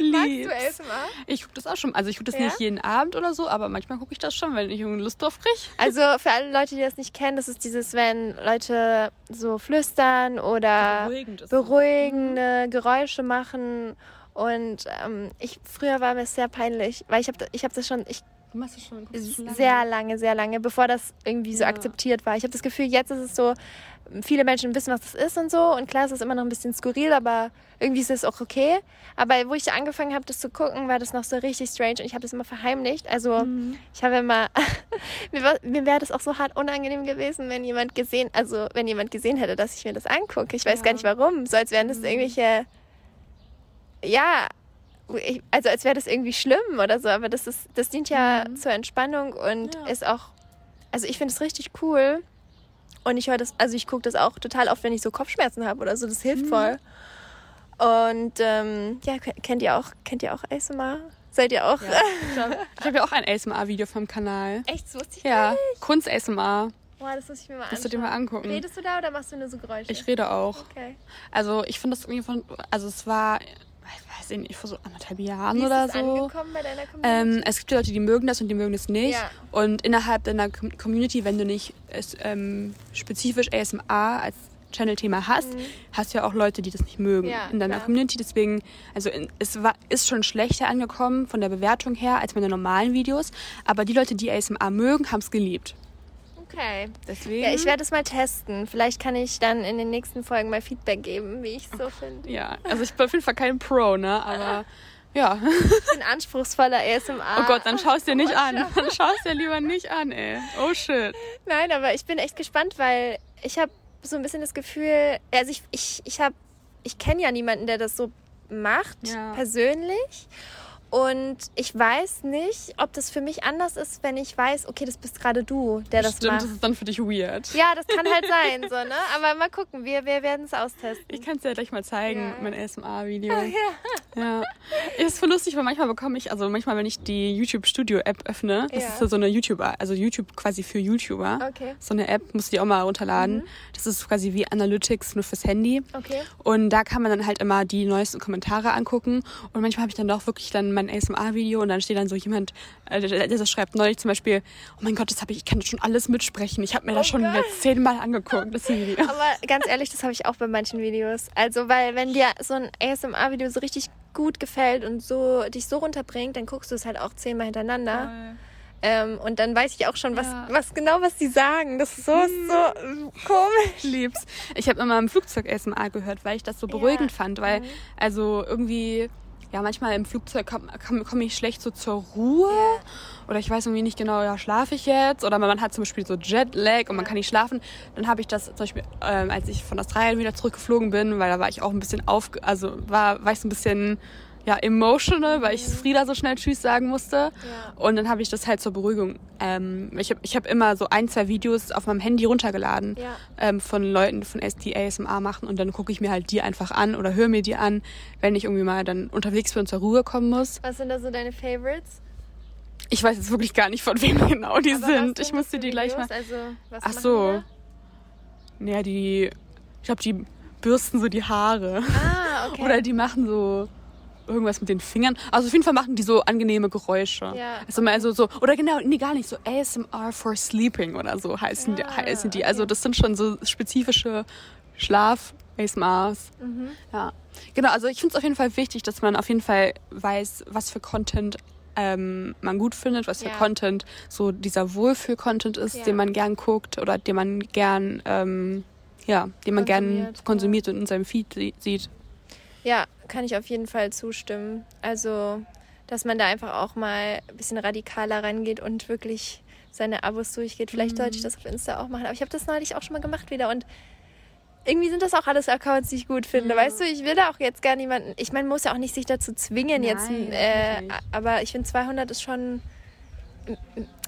Speaker 2: (laughs)
Speaker 1: Magst du ASMR?
Speaker 2: Ich gucke das auch schon. Also ich gucke das ja? nicht jeden Abend oder so, aber manchmal gucke ich das schon, wenn ich irgendwie Lust drauf kriege.
Speaker 1: Also für alle Leute, die das nicht kennen, das ist dieses, wenn Leute so flüstern oder beruhigende mhm. Geräusche machen. Und ähm, ich früher war mir sehr peinlich, weil ich habe ich hab das schon, ich
Speaker 2: schon,
Speaker 1: lange. Sehr lange, sehr lange, bevor das irgendwie so ja. akzeptiert war. Ich habe das Gefühl, jetzt ist es so, viele Menschen wissen, was das ist und so. Und klar, es ist immer noch ein bisschen skurril, aber irgendwie ist es auch okay. Aber wo ich angefangen habe, das zu gucken, war das noch so richtig strange und ich habe das immer verheimlicht. Also mhm. ich habe immer, (laughs) mir, mir wäre das auch so hart unangenehm gewesen, wenn jemand gesehen, also wenn jemand gesehen hätte, dass ich mir das angucke. Ich weiß ja. gar nicht warum. So als wären das mhm. irgendwelche, ja, ich, also als wäre das irgendwie schlimm oder so, aber das ist, das dient ja mhm. zur Entspannung und ja. ist auch, also ich finde es richtig cool, Und ich höre das, also ich gucke das auch total oft, wenn ich so Kopfschmerzen habe oder so. Das hilft mhm. voll. Und ähm, ja, kennt ihr auch, kennt ihr auch ASMR? Seid ihr auch? Ja,
Speaker 2: ich (laughs) habe ja auch ein ASMR-Video vom Kanal.
Speaker 1: Echt? Das wusste ich
Speaker 2: Ja, Kunst-ASMR.
Speaker 1: Boah, das muss ich mir mal anschauen.
Speaker 2: Musst du dir mal angucken.
Speaker 1: Redest du da oder machst du nur so Geräusche?
Speaker 2: Ich rede auch. Okay. Also ich finde das irgendwie von, also es war, ich weiß nicht, vor so anderthalb Jahren
Speaker 1: Wie
Speaker 2: oder so.
Speaker 1: angekommen bei deiner Community?
Speaker 2: Ähm, es gibt Leute, die mögen das und die mögen das nicht.
Speaker 1: Ja.
Speaker 2: Und innerhalb deiner Community, wenn du nicht es, ähm, spezifisch ASMR als Channel-Thema hast, mhm. hast du ja auch Leute, die das nicht mögen
Speaker 1: ja,
Speaker 2: in deiner
Speaker 1: klar.
Speaker 2: Community. Deswegen, also in, es war, ist schon schlechter angekommen von der Bewertung her als meine normalen Videos. Aber die Leute, die ASMR mögen, haben es geliebt.
Speaker 1: Okay.
Speaker 2: Deswegen.
Speaker 1: Ja, ich werde es mal testen. Vielleicht kann ich dann in den nächsten Folgen mal Feedback geben, wie ich es so finde.
Speaker 2: Ja, also ich bin auf jeden Fall kein Pro, ne? Aber (laughs) ja.
Speaker 1: Ich bin anspruchsvoller ASMR.
Speaker 2: Oh Gott, dann schaust dir nicht an. Dann schaust dir lieber nicht an, ey. Oh shit.
Speaker 1: Nein, aber ich bin echt gespannt, weil ich habe so ein bisschen das Gefühl, also ich, ich, ich habe, ich kenne ja niemanden, der das so macht,
Speaker 2: ja.
Speaker 1: persönlich. Und ich weiß nicht, ob das für mich anders ist, wenn ich weiß, okay, das bist gerade du, der das
Speaker 2: Stimmt,
Speaker 1: macht.
Speaker 2: das ist dann für dich weird.
Speaker 1: Ja, das kann halt (laughs) sein, so, ne? Aber mal gucken, wir, wir werden es austesten.
Speaker 2: Ich kann es dir ja gleich mal zeigen,
Speaker 1: Ja.
Speaker 2: mein ASMR-Video.
Speaker 1: Ja.
Speaker 2: Ja. Ist voll lustig, weil manchmal bekomme ich, also manchmal, wenn ich die YouTube Studio App öffne, das
Speaker 1: Ja.
Speaker 2: ist so eine YouTuber, also YouTube quasi für YouTuber.
Speaker 1: Okay.
Speaker 2: So eine App, musst du die auch mal runterladen.
Speaker 1: Mhm.
Speaker 2: Das ist quasi wie Analytics nur fürs Handy.
Speaker 1: Okay.
Speaker 2: Und da kann man dann halt immer die neuesten Kommentare angucken. Und manchmal habe ich dann doch wirklich dann mein ASMR-Video und dann steht dann so jemand, äh, der, schreibt neulich zum Beispiel, oh mein Gott, das habe ich, ich kann das schon alles mitsprechen. Ich habe mir
Speaker 1: Oh
Speaker 2: das schon
Speaker 1: Gott.
Speaker 2: jetzt zehnmal angeguckt, das Video. (laughs)
Speaker 1: Aber ganz ehrlich, das habe ich auch bei manchen Videos. Also, weil wenn dir so ein ASMR-Video so richtig gut gefällt und so dich so runterbringt, dann guckst du es halt auch zehnmal hintereinander. Ähm, und dann weiß ich auch schon, was,
Speaker 2: Ja.
Speaker 1: was genau was die sagen. Das ist so, so komisch.
Speaker 2: lieb's. Ich habe immer im Flugzeug ASMR gehört, weil ich das so beruhigend
Speaker 1: Ja.
Speaker 2: fand, weil
Speaker 1: Mhm.
Speaker 2: also irgendwie ja manchmal im Flugzeug komme komm, komm ich schlecht so zur Ruhe. Oder ich weiß irgendwie nicht genau, ja schlafe ich jetzt? Oder man hat zum Beispiel so Jetlag und man kann nicht schlafen. Dann habe ich das zum Beispiel, ähm, als ich von Australien wieder zurückgeflogen bin, weil da war ich auch ein bisschen auf, also war war ich so ein bisschen ja, emotional, weil ich Frieda so schnell Tschüss sagen musste.
Speaker 1: Ja.
Speaker 2: Und dann habe ich das halt zur Beruhigung. Ähm, ich habe ich hab immer so ein, zwei Videos auf meinem Handy runtergeladen
Speaker 1: Ja.
Speaker 2: ähm, von Leuten, von die ASMR machen und dann gucke ich mir halt die einfach an oder höre mir die an, wenn ich irgendwie mal dann unterwegs bin und zur Ruhe kommen muss.
Speaker 1: Was sind da so deine Favorites?
Speaker 2: Ich weiß jetzt wirklich gar nicht, von wem (laughs) genau die
Speaker 1: Aber
Speaker 2: sind. Ich
Speaker 1: für
Speaker 2: die gleich mal.
Speaker 1: Videos? Also,
Speaker 2: Ach so. Ja, die. Ich glaube, die bürsten so die Haare.
Speaker 1: Ah, okay. (laughs)
Speaker 2: Oder die machen so irgendwas mit den Fingern. Also auf jeden Fall machen die so angenehme Geräusche.
Speaker 1: Ja,
Speaker 2: Also mal so, so, oder genau, nee, gar nicht, so ASMR for Sleeping oder so heißen, die,
Speaker 1: Ah,
Speaker 2: heißen die. Also das sind schon so spezifische Schlaf-ASMRs.
Speaker 1: Mhm.
Speaker 2: Ja. Genau, also ich finde es auf jeden Fall wichtig, dass man auf jeden Fall weiß, was für Content ähm, man gut findet, was für
Speaker 1: Ja.
Speaker 2: Content so dieser Wohlfühl-Content ist,
Speaker 1: Ja.
Speaker 2: den man gern guckt oder den man gern, ähm, ja, den man gern
Speaker 1: Konsumiert,
Speaker 2: konsumiert und in seinem Feed sie- sieht.
Speaker 1: Ja, kann ich auf jeden Fall zustimmen. Also, dass man da einfach auch mal ein bisschen radikaler rangeht und wirklich seine Abos durchgeht. Vielleicht sollte ich das auf Insta auch machen. Aber ich habe das neulich auch schon mal gemacht wieder und irgendwie sind das auch alles Accounts, die ich gut finde.
Speaker 2: Ja.
Speaker 1: Weißt du, ich will da auch jetzt gar niemanden. Ich meine, man muss ja auch nicht sich dazu zwingen jetzt.
Speaker 2: Nein,
Speaker 1: Äh,
Speaker 2: natürlich.
Speaker 1: aber ich finde 200 ist schon.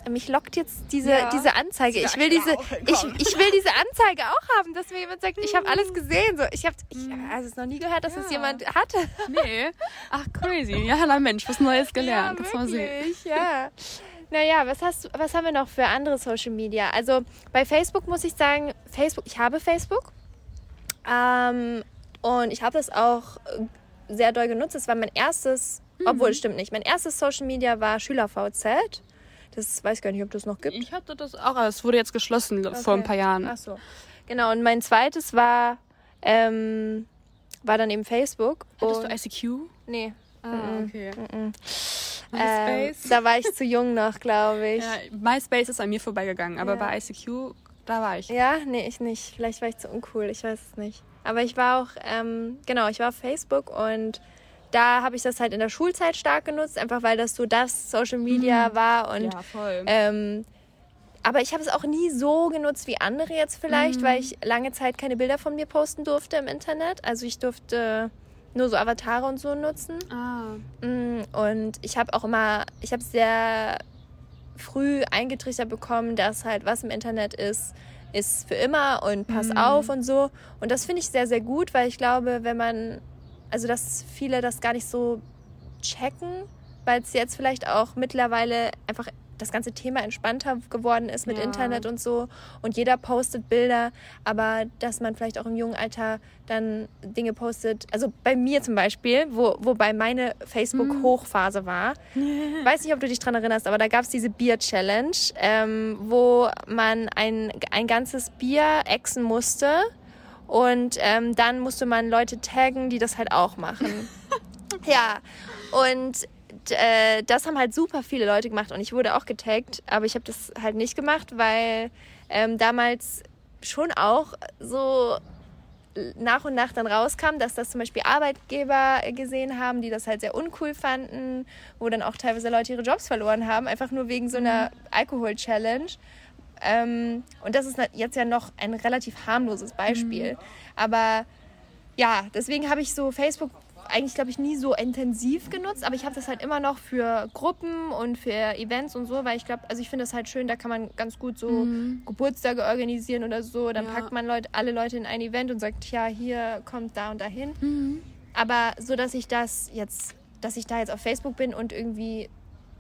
Speaker 1: Mich lockt jetzt diese,
Speaker 2: Ja.
Speaker 1: diese Anzeige. Ich will diese, ich, ich will diese Anzeige auch haben, dass mir jemand sagt, ich habe alles gesehen. So, ich habe ich, also es noch nie gehört, dass es
Speaker 2: Ja.
Speaker 1: jemand hatte.
Speaker 2: Nee. Ach, crazy. Ja, na Mensch, was Neues gelernt.
Speaker 1: Ja,
Speaker 2: Kannst mal sehen.
Speaker 1: ja. Naja, was, hast, du- was haben wir noch für andere Social Media? Also bei Facebook muss ich sagen, Facebook, ich habe Facebook. Ähm, und ich habe das auch sehr doll genutzt. Das war mein erstes,
Speaker 2: Mhm.
Speaker 1: obwohl, stimmt nicht, mein erstes Social Media war SchülerVZ. Das weiß gar nicht, ob das noch gibt.
Speaker 2: Ich hatte das auch, aber es wurde jetzt geschlossen vor ein
Speaker 1: Okay.
Speaker 2: paar Jahren.
Speaker 1: Ach so. Genau, und mein zweites war, ähm, war dann eben Facebook.
Speaker 2: Hattest du ICQ?
Speaker 1: Nee.
Speaker 2: Ah, okay.
Speaker 1: Ähm,
Speaker 2: MySpace?
Speaker 1: da war ich zu jung noch, glaube ich.
Speaker 2: ja, MySpace ist an mir vorbeigegangen, aber
Speaker 1: Ja.
Speaker 2: bei ICQ, da war ich.
Speaker 1: Ja, nee, ich nicht. Vielleicht war ich zu uncool, ich weiß es nicht. Aber ich war auch, ähm, genau, ich war auf Facebook und da habe ich das halt in der Schulzeit stark genutzt, einfach weil das so das Social Media war und
Speaker 2: ja, voll.
Speaker 1: ähm, aber ich habe es auch nie so genutzt wie andere jetzt vielleicht,
Speaker 2: Mhm.
Speaker 1: weil ich lange Zeit keine Bilder von mir posten durfte im Internet. Also ich durfte nur so Avatare und so nutzen.
Speaker 2: ah.
Speaker 1: Mm, Und ich habe auch immer, ich habe sehr früh eingetrichtert bekommen, dass halt was im Internet ist, ist für immer und pass mhm. auf und so. Und das finde ich sehr, sehr gut, weil ich glaube, wenn man, also dass viele das gar nicht so checken, weil es jetzt vielleicht auch mittlerweile einfach das ganze Thema entspannter geworden ist mit ja. Internet und so und jeder postet Bilder, aber dass man vielleicht auch im jungen Alter dann Dinge postet, also bei mir zum Beispiel, wo, wobei meine Facebook-Hochphase war, yeah. (laughs) weiß nicht, ob du dich daran erinnerst, aber da gab es diese Bier-Challenge, ähm, wo man ein, ein ganzes Bier exen musste und ähm, dann musste man Leute taggen, die das halt auch machen. (laughs) ja, und äh, das haben halt super viele Leute gemacht und ich wurde auch getaggt, aber ich habe das halt nicht gemacht, weil ähm, damals schon auch so nach und nach dann rauskam, dass das zum Beispiel Arbeitgeber gesehen haben, die das halt sehr uncool fanden, wo dann auch teilweise Leute ihre Jobs verloren haben, einfach nur wegen so einer mhm. Alkohol-Challenge. Ähm, und das ist jetzt ja noch ein relativ harmloses Beispiel. Mhm. Aber ja, deswegen habe ich so Facebook eigentlich, glaube ich, nie so intensiv genutzt, aber ich habe das halt immer noch für Gruppen und für Events und so, weil ich glaube, also ich finde das halt schön, da kann man ganz gut so mhm. Geburtstage organisieren oder so. Dann ja. packt man Leute, alle Leute in ein Event und sagt, ja, hier kommt da und dahin. Mhm. Aber so, dass ich das jetzt, dass ich da jetzt auf Facebook bin und irgendwie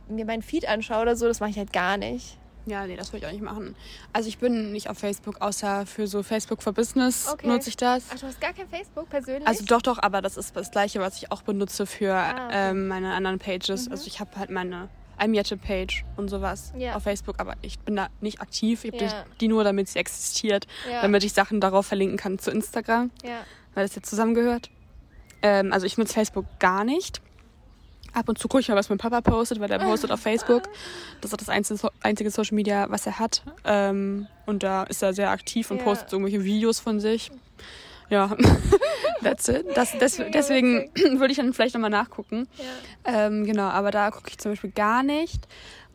Speaker 1: mir meinen Feed anschaue oder so, das mache ich halt gar nicht.
Speaker 2: Ja, nee, das würde ich auch nicht machen. Also ich bin nicht auf Facebook, außer für so Facebook for Business okay. nutze ich das.
Speaker 1: Ach, du hast gar kein Facebook persönlich?
Speaker 2: Also doch, doch, aber das ist das gleiche, was ich auch benutze für ah, okay. ähm, meine anderen Pages. Mhm. Also ich habe halt meine iMette-Page und sowas ja. auf Facebook, aber ich bin da nicht aktiv. Ich habe ja. die, die, nur, damit sie existiert, ja. damit ich Sachen darauf verlinken kann zu Instagram, weil das jetzt zusammengehört. Ähm, also ich nutze Facebook gar nicht. Ab und zu gucke ich mal, was mein Papa postet, weil er postet auf Facebook. Das ist das einzige, einzige Social Media, was er hat. Ähm, und da ist er sehr aktiv und ja. postet so irgendwelche Videos von sich. Ja, (laughs) that's it. Das, das, deswegen (clears throat) würde ich dann vielleicht nochmal nachgucken. Ja. Ähm, genau, aber da gucke ich zum Beispiel gar nicht.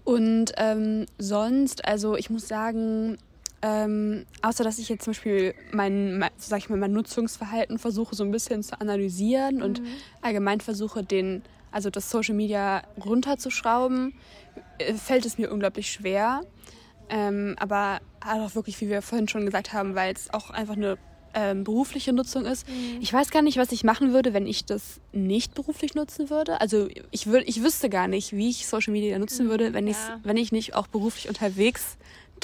Speaker 2: Und ähm, sonst, also ich muss sagen, ähm, außer dass ich jetzt zum Beispiel mein, mein, sag ich mal, mein Nutzungsverhalten versuche so ein bisschen zu analysieren mhm. und allgemein versuche, den also das Social Media runterzuschrauben, äh, fällt es mir unglaublich schwer. Ähm, aber auch wirklich, wie wir vorhin schon gesagt haben, weil es auch einfach eine ähm, berufliche Nutzung ist. Mhm. Ich weiß gar nicht, was ich machen würde, wenn ich das nicht beruflich nutzen würde. Also ich, würd, ich wüsste gar nicht, wie ich Social Media nutzen mhm. würde, wenn, ja. wenn ich nicht auch beruflich unterwegs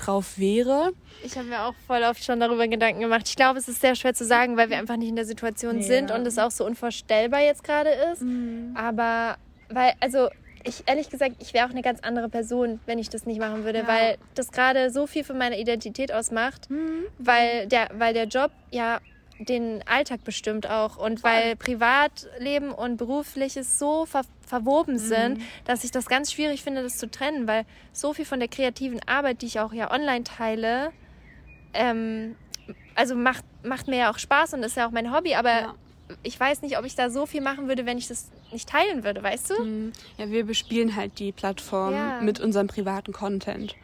Speaker 2: drauf wäre.
Speaker 1: Ich habe mir auch voll oft schon darüber Gedanken gemacht. Ich glaube, es ist sehr schwer zu sagen, weil wir einfach nicht in der Situation ja. sind und es auch so unvorstellbar jetzt gerade ist. Mhm. Aber weil, also ich ehrlich gesagt, ich wäre auch eine ganz andere Person, wenn ich das nicht machen würde, ja. weil das gerade so viel von meiner Identität ausmacht, mhm. weil der, weil der Job ja den Alltag bestimmt auch und weil Privatleben und berufliches so ver verwoben mhm. sind, dass ich das ganz schwierig finde, das zu trennen, weil so viel von der kreativen Arbeit, die ich auch ja online teile, ähm, also macht, macht mir ja auch Spaß und ist ja auch mein Hobby, aber ja. ich weiß nicht, ob ich da so viel machen würde, wenn ich das nicht teilen würde, weißt du? Mhm.
Speaker 2: Ja, wir bespielen halt die Plattform ja. mit unserem privaten Content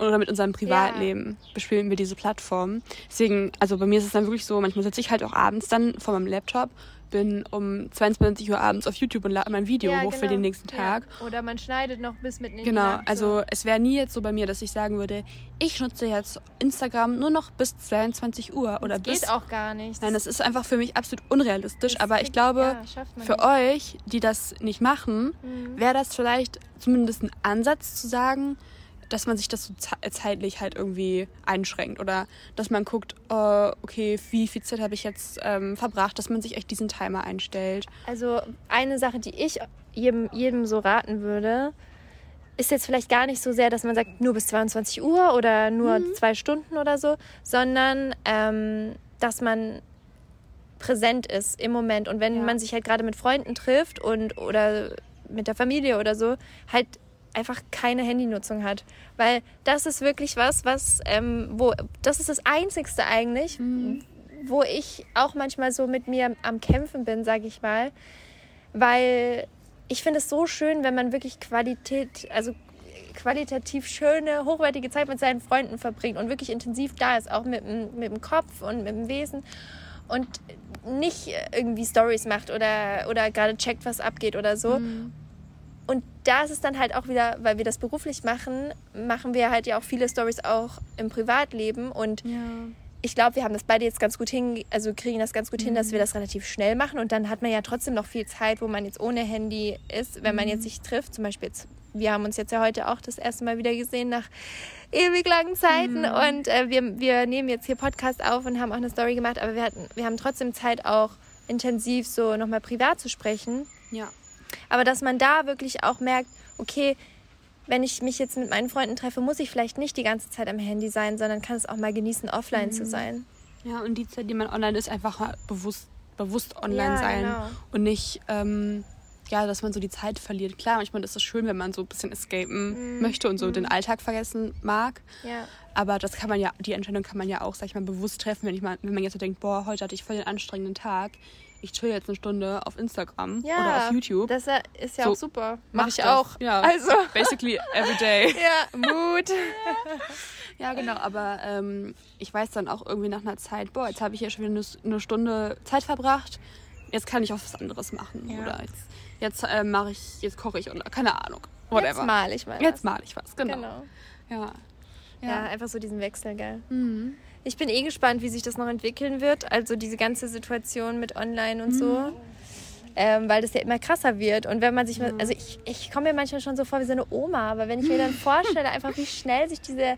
Speaker 2: oder mit unserem Privatleben ja. bespielen wir diese Plattform. Deswegen, also bei mir ist es dann wirklich so, manchmal sitze ich halt auch abends dann vor meinem Laptop, bin um 22 Uhr abends auf YouTube und lade mein Video ja, hoch genau. für den nächsten Tag.
Speaker 1: Ja. Oder man schneidet noch bis mitten in
Speaker 2: genau.
Speaker 1: Nacht.
Speaker 2: Genau, also es wäre nie jetzt so bei mir, dass ich sagen würde, ich nutze jetzt Instagram nur noch bis 22 Uhr oder das bis...
Speaker 1: geht auch gar nicht.
Speaker 2: Nein, das ist einfach für mich absolut unrealistisch, das aber ich glaube, für nicht. euch, die das nicht machen, mhm. wäre das vielleicht zumindest ein Ansatz zu sagen, dass man sich das so zeitlich halt irgendwie einschränkt oder dass man guckt, uh, okay, wie viel Zeit habe ich jetzt ähm, verbracht, dass man sich echt diesen Timer einstellt.
Speaker 1: Also eine Sache, die ich jedem, jedem so raten würde, ist jetzt vielleicht gar nicht so sehr, dass man sagt, nur bis 22 Uhr oder nur mhm. zwei Stunden oder so, sondern ähm, dass man präsent ist im Moment und wenn ja. man sich halt gerade mit Freunden trifft und oder mit der Familie oder so, halt einfach keine Handynutzung hat. Weil das ist wirklich was, was, ähm, wo, das ist das Einzigste eigentlich, mhm. wo ich auch manchmal so mit mir am Kämpfen bin, sage ich mal. Weil ich finde es so schön, wenn man wirklich Qualität, also qualitativ schöne, hochwertige Zeit mit seinen Freunden verbringt und wirklich intensiv da ist, auch mit, mit dem Kopf und mit dem Wesen und nicht irgendwie Stories macht oder, oder gerade checkt, was abgeht oder so. Mhm. Und da ist es dann halt auch wieder, weil wir das beruflich machen, machen wir halt ja auch viele Stories auch im Privatleben und ja. ich glaube, wir haben das beide jetzt ganz gut hin, also kriegen das ganz gut mhm. hin, dass wir mhm. das relativ schnell machen und dann hat man ja trotzdem noch viel Zeit, wo man jetzt ohne Handy ist, wenn man jetzt mhm. sich trifft, zum Beispiel jetzt, wir haben uns jetzt ja heute auch das erste Mal wieder gesehen nach ewig langen Zeiten mhm. und äh, wir, wir nehmen jetzt hier Podcast auf und haben auch eine Story gemacht, aber wir hatten, wir haben trotzdem Zeit auch intensiv so nochmal privat zu sprechen.
Speaker 2: Ja.
Speaker 1: Aber dass man da wirklich auch merkt, okay, wenn ich mich jetzt mit meinen Freunden treffe, muss ich vielleicht nicht die ganze Zeit am Handy sein, sondern kann es auch mal genießen, offline mhm. zu sein.
Speaker 2: Ja, und die Zeit, die man online ist, einfach bewusst, bewusst online ja, sein genau. und nicht, ähm, ja, dass man so die Zeit verliert. Klar, manchmal ist es schön, wenn man so ein bisschen escapen mhm. möchte und so mhm. den Alltag vergessen mag.
Speaker 1: Ja.
Speaker 2: Aber das kann man ja, die Entscheidung kann man ja auch, sag ich mal, bewusst treffen, wenn, ich mal, wenn man jetzt so denkt, boah, heute hatte ich voll den anstrengenden Tag ich chill jetzt eine Stunde auf Instagram ja, oder auf YouTube.
Speaker 1: Das ist ja so, auch super. Mach ich das. auch.
Speaker 2: Ja, also. (laughs) basically every day. (laughs)
Speaker 1: ja, Mood. (laughs)
Speaker 2: ja, genau, aber ähm, ich weiß dann auch irgendwie nach einer Zeit, boah, jetzt habe ich ja schon wieder eine, Stunde Zeit verbracht. Jetzt kann ich auch was anderes machen. Ja. Oder jetzt, jetzt äh, mache ich, jetzt koche ich oder keine Ahnung. Whatever.
Speaker 1: Jetzt mal ich mal.
Speaker 2: Jetzt mal ich was, genau.
Speaker 1: genau.
Speaker 2: Ja.
Speaker 1: ja. Ja, einfach so diesen Wechsel, gell? Mhm. Ich bin eh gespannt, wie sich das noch entwickeln wird. Also diese ganze Situation mit Online und so. Mhm. Ähm, weil das ja immer krasser wird. Und wenn man sich, mhm. also ich, ich komme mir manchmal schon so vor wie so eine Oma, aber wenn ich mir dann (laughs) vorstelle, einfach wie schnell sich diese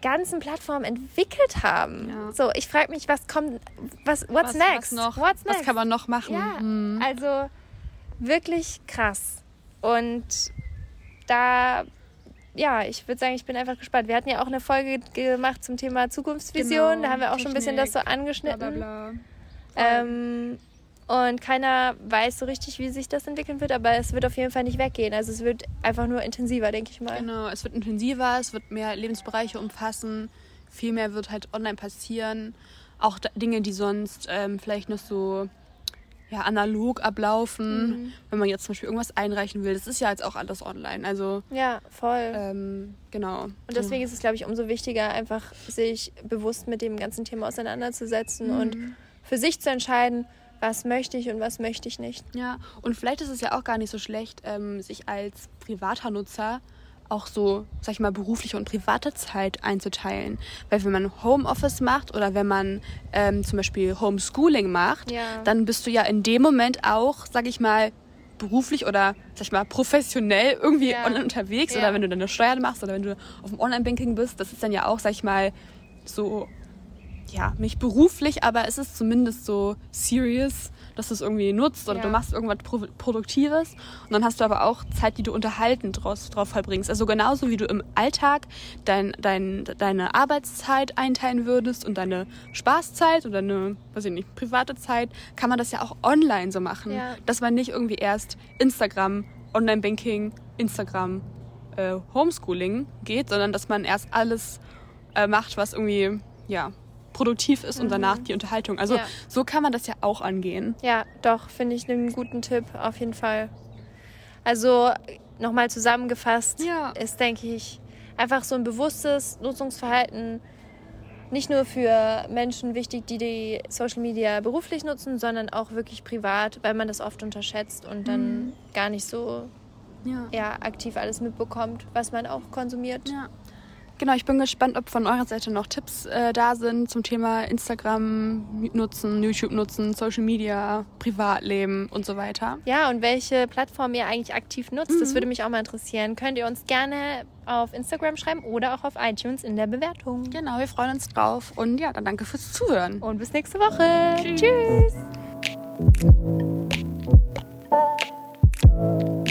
Speaker 1: ganzen Plattformen entwickelt haben. Ja. So, ich frage mich, was kommt, was, what's was, next?
Speaker 2: Was, noch,
Speaker 1: what's
Speaker 2: next? was kann man noch machen?
Speaker 1: Ja, mhm. also wirklich krass. Und da ja, ich würde sagen, ich bin einfach gespannt. Wir hatten ja auch eine Folge gemacht zum Thema Zukunftsvision. Genau, da haben wir auch Technik, schon ein bisschen das so angeschnitten. Bla bla bla. Ähm, und keiner weiß so richtig, wie sich das entwickeln wird, aber es wird auf jeden Fall nicht weggehen. Also es wird einfach nur intensiver, denke ich mal.
Speaker 2: Genau, es wird intensiver, es wird mehr Lebensbereiche umfassen, viel mehr wird halt online passieren. Auch Dinge, die sonst ähm, vielleicht noch so ja, analog ablaufen, mhm. wenn man jetzt zum Beispiel irgendwas einreichen will. Das ist ja jetzt auch alles online. Also
Speaker 1: ja, voll.
Speaker 2: Ähm, genau.
Speaker 1: Und deswegen ist es, glaube ich, umso wichtiger, einfach sich bewusst mit dem ganzen Thema auseinanderzusetzen mhm. und für sich zu entscheiden, was möchte ich und was möchte ich nicht.
Speaker 2: Ja, und vielleicht ist es ja auch gar nicht so schlecht, ähm, sich als privater Nutzer auch so, sag ich mal, berufliche und private Zeit einzuteilen. Weil wenn man Homeoffice macht oder wenn man ähm, zum Beispiel Homeschooling macht, ja. dann bist du ja in dem Moment auch, sag ich mal, beruflich oder sag ich mal professionell irgendwie ja. unterwegs ja. oder wenn du deine Steuern machst oder wenn du auf dem Online-Banking bist, das ist dann ja auch, sag ich mal, so ja, nicht beruflich, aber es ist zumindest so serious, dass du es irgendwie nutzt oder ja. du machst irgendwas Pro Produktives und dann hast du aber auch Zeit, die du unterhaltend draus, drauf verbringst. Also genauso wie du im Alltag dein, dein, deine Arbeitszeit einteilen würdest und deine Spaßzeit oder deine, weiß ich nicht, private Zeit, kann man das ja auch online so machen. Ja. Dass man nicht irgendwie erst Instagram, Online-Banking, Instagram, äh, Homeschooling geht, sondern dass man erst alles äh, macht, was irgendwie, ja, produktiv ist und danach mhm. die Unterhaltung. Also ja. so kann man das ja auch angehen.
Speaker 1: Ja, doch, finde ich einen guten Tipp, auf jeden Fall. Also nochmal zusammengefasst ja. ist, denke ich, einfach so ein bewusstes Nutzungsverhalten nicht nur für Menschen wichtig, die die Social Media beruflich nutzen, sondern auch wirklich privat, weil man das oft unterschätzt und dann mhm. gar nicht so ja. aktiv alles mitbekommt, was man auch konsumiert.
Speaker 2: Ja. Genau, ich bin gespannt, ob von eurer Seite noch Tipps äh, da sind zum Thema Instagram nutzen, YouTube nutzen, Social Media, Privatleben und so weiter.
Speaker 1: Ja, und welche Plattform ihr eigentlich aktiv nutzt, mhm. das würde mich auch mal interessieren. Könnt ihr uns gerne auf Instagram schreiben oder auch auf iTunes in der Bewertung.
Speaker 2: Genau, wir freuen uns drauf. Und ja, dann danke fürs Zuhören.
Speaker 1: Und bis nächste Woche. Tschüss. Tschüss.